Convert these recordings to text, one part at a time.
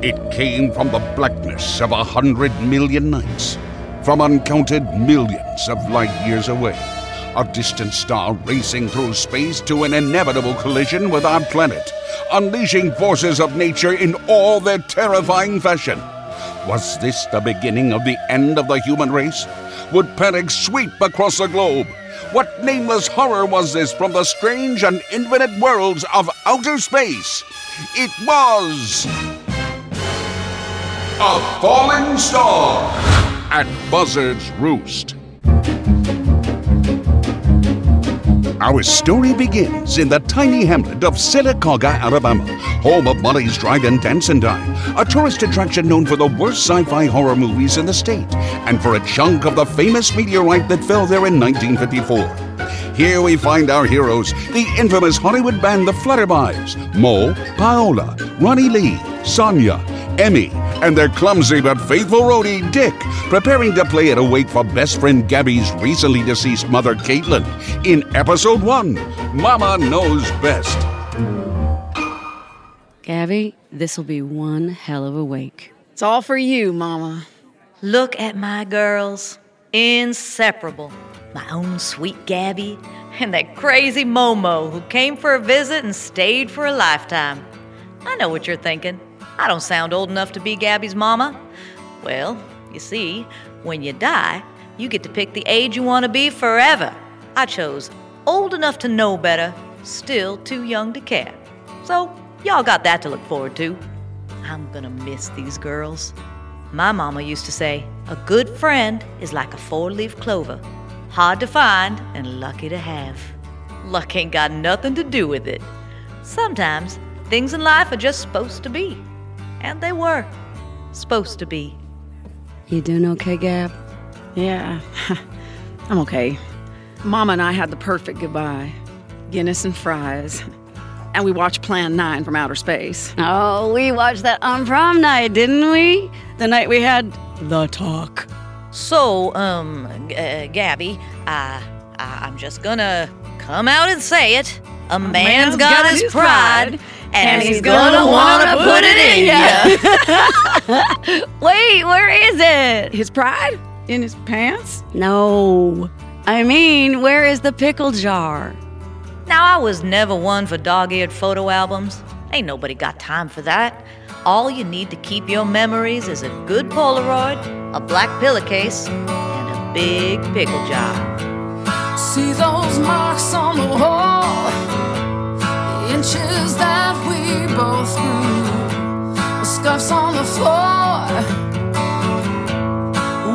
It came from the blackness of a hundred million nights, from uncounted millions of light years away. A distant star racing through space to an inevitable collision with our planet, unleashing forces of nature in all their terrifying fashion. Was this the beginning of the end of the human race? Would panic sweep across the globe? What nameless horror was this from the strange and infinite worlds of outer space? It was. A falling star at Buzzard's Roost. Our story begins in the tiny hamlet of Sylacauga, Alabama, home of Molly's Drive-In Dance and Dine, a tourist attraction known for the worst sci-fi horror movies in the state, and for a chunk of the famous meteorite that fell there in 1954. Here we find our heroes, the infamous Hollywood band The Flutterbyes, Mo, Paola, Ronnie Lee, Sonia, Emmy, and their clumsy but faithful roadie, Dick, preparing to play at a wake for best friend Gabby's recently deceased mother, Caitlin, in episode one Mama Knows Best. Gabby, this'll be one hell of a wake. It's all for you, Mama. Look at my girls. Inseparable. My own sweet Gabby and that crazy Momo who came for a visit and stayed for a lifetime. I know what you're thinking. I don't sound old enough to be Gabby's mama. Well, you see, when you die, you get to pick the age you want to be forever. I chose old enough to know better, still too young to care. So, y'all got that to look forward to. I'm gonna miss these girls. My mama used to say, a good friend is like a four leaf clover, hard to find and lucky to have. Luck ain't got nothing to do with it. Sometimes things in life are just supposed to be. And they were supposed to be. You doing okay, Gab? Yeah, I'm okay. Mama and I had the perfect goodbye Guinness and fries. And we watched Plan 9 from outer space. Oh, we watched that on prom night, didn't we? The night we had the talk. So, um, G- uh, Gabby, I, I, I'm just gonna come out and say it. A, man's got, his pride, and, he's gonna wanna put it in ya. Wait, where is it? His pride? In his pants? No. I mean, where is the pickle jar? Now, I was never one for dog eared photo albums. Ain't nobody got time for that. All you need to keep your memories is a good Polaroid, a black pillowcase, and a big pickle jar. See those marks on the wall, the inches that we both the scuffs on the floor.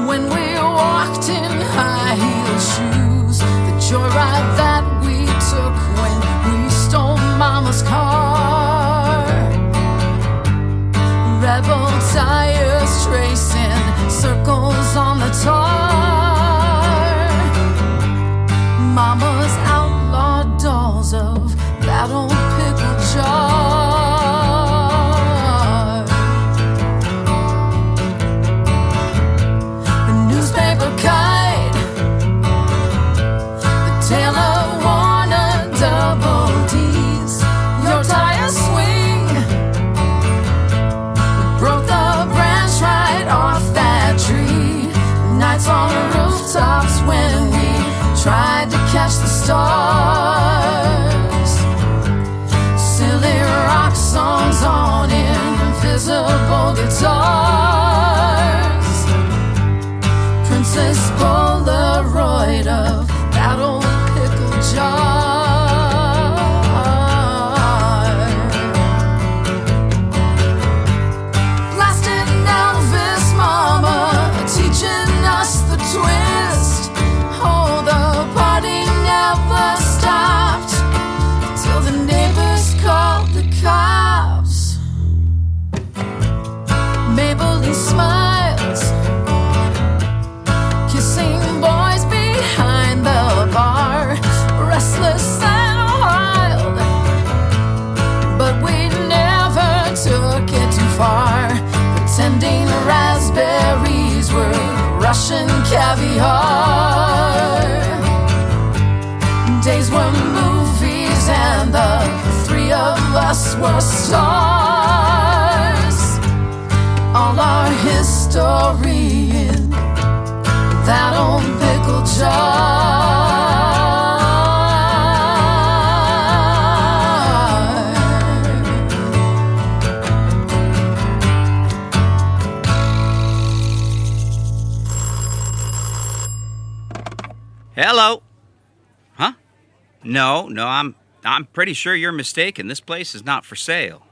When we walked in high heeled shoes, the joyride that we took when we stole Mama's car. Rebel tires tracing circles on the tar. Mama's rooftops when we tried to catch the stars. Silly rock songs on invisible guitars. Princess Polaroid of No, no, I'm I'm pretty sure you're mistaken. This place is not for sale.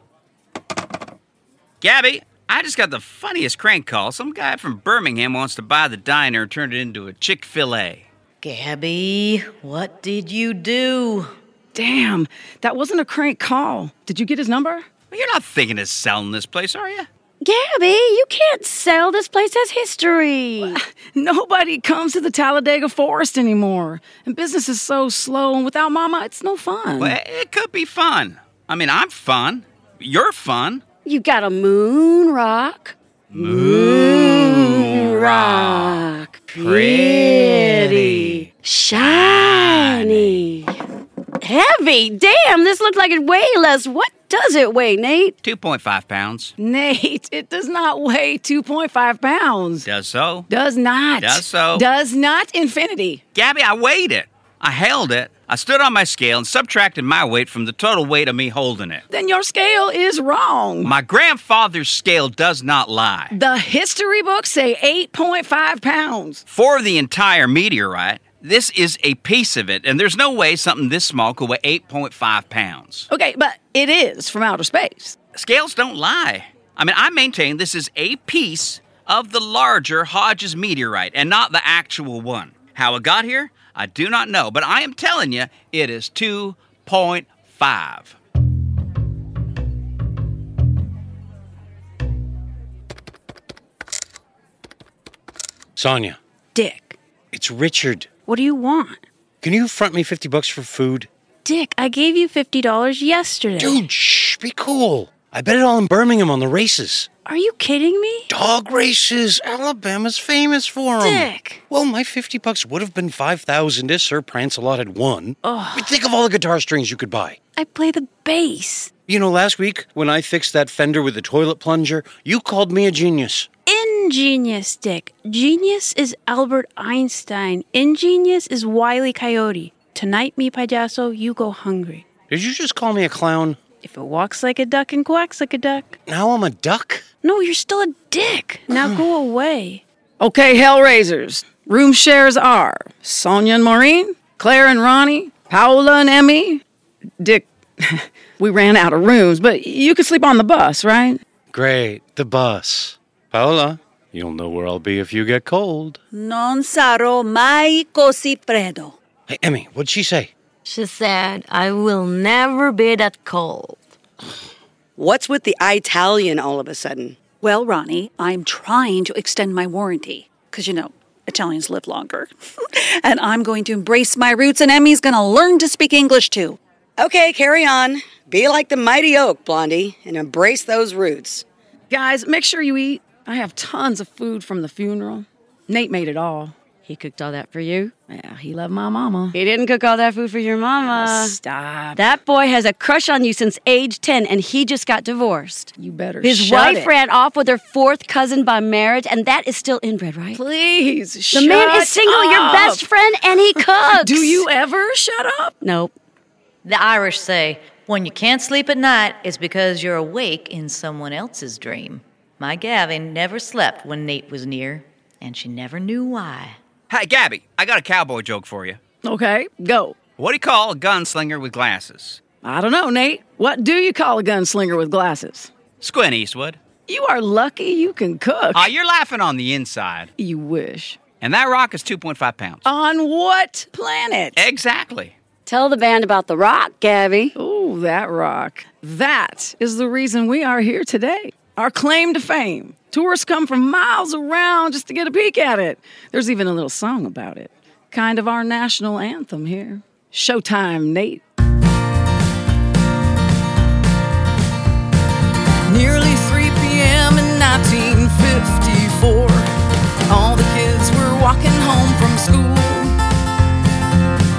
Gabby, I just got the funniest crank call. Some guy from Birmingham wants to buy the diner and turn it into a Chick-fil-A. Gabby, what did you do? Damn, that wasn't a crank call. Did you get his number? Well, you're not thinking of selling this place, are you? Gabby, you can't sell this place as history. Nobody comes to the Talladega Forest anymore. And business is so slow, and without Mama, it's no fun. Well, it could be fun. I mean, I'm fun. You're fun. You got a moon rock. Moon rock. Pretty. Heavy. Damn, this looks like it weighs less. What does it weigh, Nate? 2.5 pounds. Nate, it does not weigh 2.5 pounds. Does so. Does not. Does so. Does not infinity. Gabby, I weighed it. I held it. I stood on my scale and subtracted my weight from the total weight of me holding it. Then your scale is wrong. My grandfather's scale does not lie. The history books say 8.5 pounds. For the entire meteorite, this is a piece of it, and there's no way something this small could weigh 8.5 pounds. Okay, but it is from outer space. Scales don't lie. I mean, I maintain this is a piece of the larger Hodges meteorite and not the actual one. How it got here, I do not know, but I am telling you, it is 2.5. Sonia, Dick, it's Richard. What do you want? Can you front me 50 bucks for food? Dick, I gave you $50 yesterday. Dude, shh, be cool. I bet it all in Birmingham on the races. Are you kidding me? Dog races. Alabama's famous for 'em. Dick. Well, my 50 bucks would have been 5,000 if Sir Prancelot had won. But think of all the guitar strings you could buy. I play the bass. You know, last week when I fixed that fender with the toilet plunger, you called me a genius. Ingenious, Dick. Genius is Albert Einstein. Ingenious is Wile E. Coyote. Tonight, me payaso, you go hungry. Did you just call me a clown? If it walks like a duck and quacks like a duck. Now I'm a duck? No, you're still a dick. Now go away. Okay, Hellraisers. Room shares are Sonia and Maureen, Claire and Ronnie, Paola and Emmy. Dick, we ran out of rooms, but you could sleep on the bus, right? Great, the bus. Paola, you'll know where I'll be if you get cold. Non sarò mai così freddo. Hey, Emmy, what'd she say? She said, I will never be that cold. What's with the Italian all of a sudden? Well, Ronnie, I'm trying to extend my warranty because, you know, Italians live longer. and I'm going to embrace my roots, and Emmy's going to learn to speak English too. Okay, carry on. Be like the mighty oak, Blondie, and embrace those roots. Guys, make sure you eat. I have tons of food from the funeral. Nate made it all. He cooked all that for you. Yeah, he loved my mama. He didn't cook all that food for your mama. Ah, stop. That boy has a crush on you since age 10 and he just got divorced. You better His shut wife it. ran off with her fourth cousin by marriage and that is still inbred, right? Please, The man is single, your best friend, and he cooks. Do you ever shut up? Nope. The Irish say, when you can't sleep at night, it's because you're awake in someone else's dream. My Gavin never slept when Nate was near, and she never knew why. Hey, Gabby, I got a cowboy joke for you. Okay, go. What do you call a gunslinger with glasses? I don't know, Nate. What do you call a gunslinger with glasses? Squint Eastwood. You are lucky you can cook. Ah, you're laughing on the inside. you wish. And that rock is 2.5 pounds. On what planet? Exactly. Tell the band about the rock, Gabby. Oh, that rock. That is the reason we are here today. Our claim to fame. Tourists come from miles around just to get a peek at it. There's even a little song about it. Kind of our national anthem here. Showtime, Nate. Nearly 3 p.m. in 1954. All the kids were walking home from school.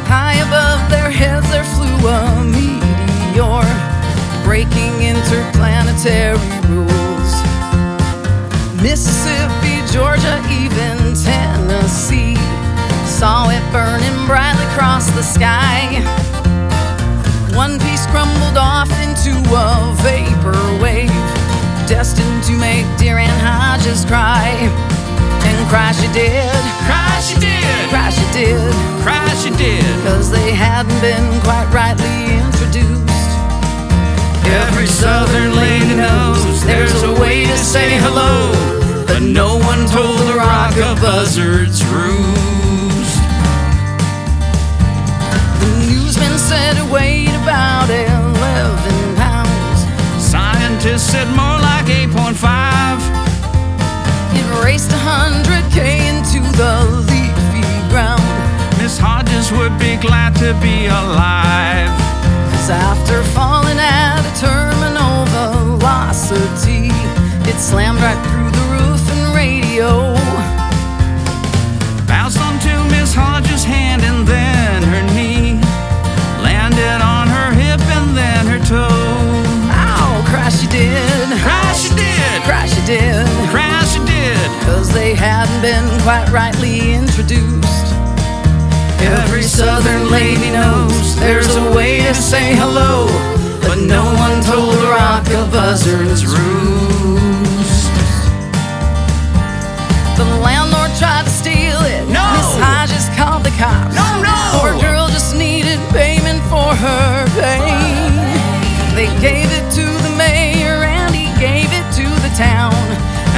High above their heads, there flew a meteor, breaking interplanetary rules. Mississippi, Georgia, even Tennessee. saw it burning brightly across the sky. One piece crumbled off into a vapor wave, destined to make dear Anne Hodges cry. And Cry she did, cry she did, buzzard's roost. The newsman said it weighed about 11 pounds. Scientists said more like 8.5. It raced 100k into the leafy ground. Miss Hodges would be glad to be alive. Cause after falling at a terminal velocity, it slammed right through Cause they hadn't been quite rightly introduced. Every southern lady knows there's a way to say hello, but no one told the rock a buzzard's roost. The landlord tried to steal it. No! Miss Hodges called the cops. No,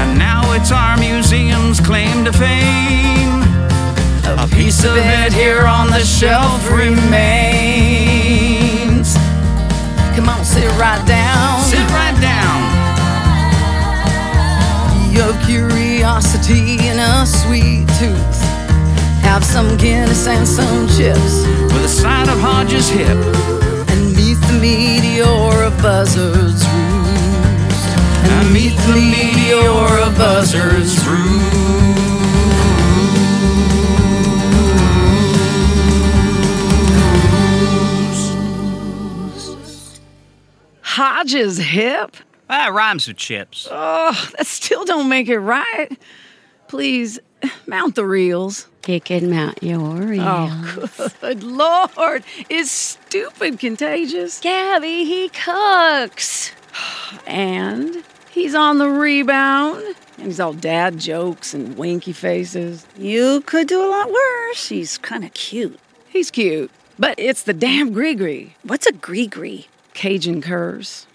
And now it's our museum's claim to fame. A piece of it here on the shelf remains. Come on, sit right down. Sit right down. Of curiosity and a sweet tooth. Have some Guinness and some chips. With a side of Hodges' hip. And meet the meteor of buzzards roost. And meet the meteor of buzzards Hodges hip? That rhymes with chips. Oh, that still don't make it right. Please, mount the reels. He can mount your reel. Oh, good lord. Is stupid contagious? Gabby, he cooks. And he's on the rebound. And he's all dad jokes and winky faces. You could do a lot worse. He's kind of cute. He's cute, but it's the damn Grigri. What's a gree Cajun curse.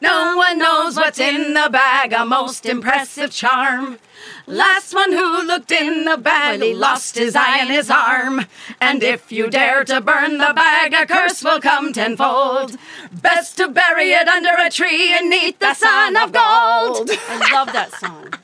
No one knows what's in the bag, a most impressive charm. Last one who looked in the bag he lost his eye and his arm. And if you dare to burn the bag, a curse will come tenfold. Best to bury it under a tree and neath the sun of gold. I love that song.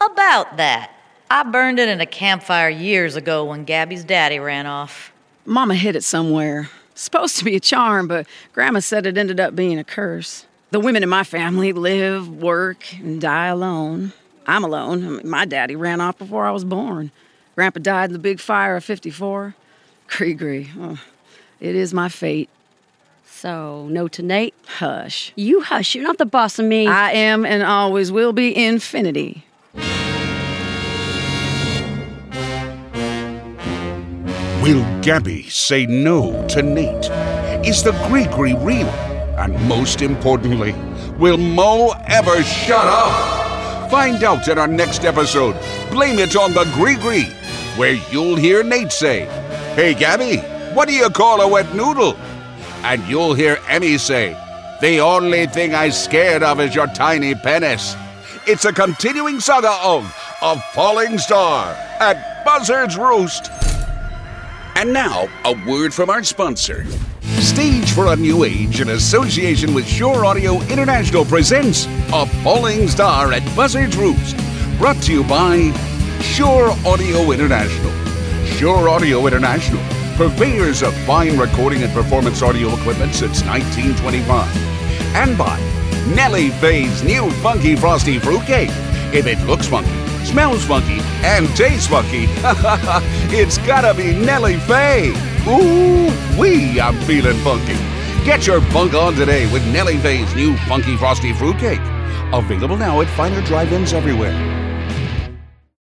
About that. I burned it in a campfire years ago when Gabby's daddy ran off. Mama hid it somewhere. Supposed to be a charm, but Grandma said it ended up being a curse. The women in my family live, work, and die alone. I'm alone. I mean, my daddy ran off before I was born. Grandpa died in the big fire of 54. Gree oh, it is my fate. So, no to Nate? Hush. You hush. You're not the boss of me. I am and always will be infinity. Will Gabby say no to Nate? Is the Gree real? And most importantly, will Mo ever shut up? Find out in our next episode. Blame it on the Gree where you'll hear Nate say, Hey Gabby, what do you call a wet noodle? And you'll hear Emmy say, The only thing I'm scared of is your tiny penis. It's a continuing saga of A Falling Star at Buzzard's Roost. And now, a word from our sponsor. Stage for a New Age in association with Shure Audio International presents A Falling Star at Buzzard's Roost. Brought to you by Shure Audio International. Shure Audio International, purveyors of fine recording and performance audio equipment since 1925. And by Nellie Faye's new Funky Frosty Fruitcake. If it looks funky, smells funky, and tastes funky, it's gotta be Nellie Faye. Ooh, wee, I'm feeling funky. Get your funk on today with Nellie Faye's new Funky Frosty Fruitcake. Available now at finer drive-ins everywhere.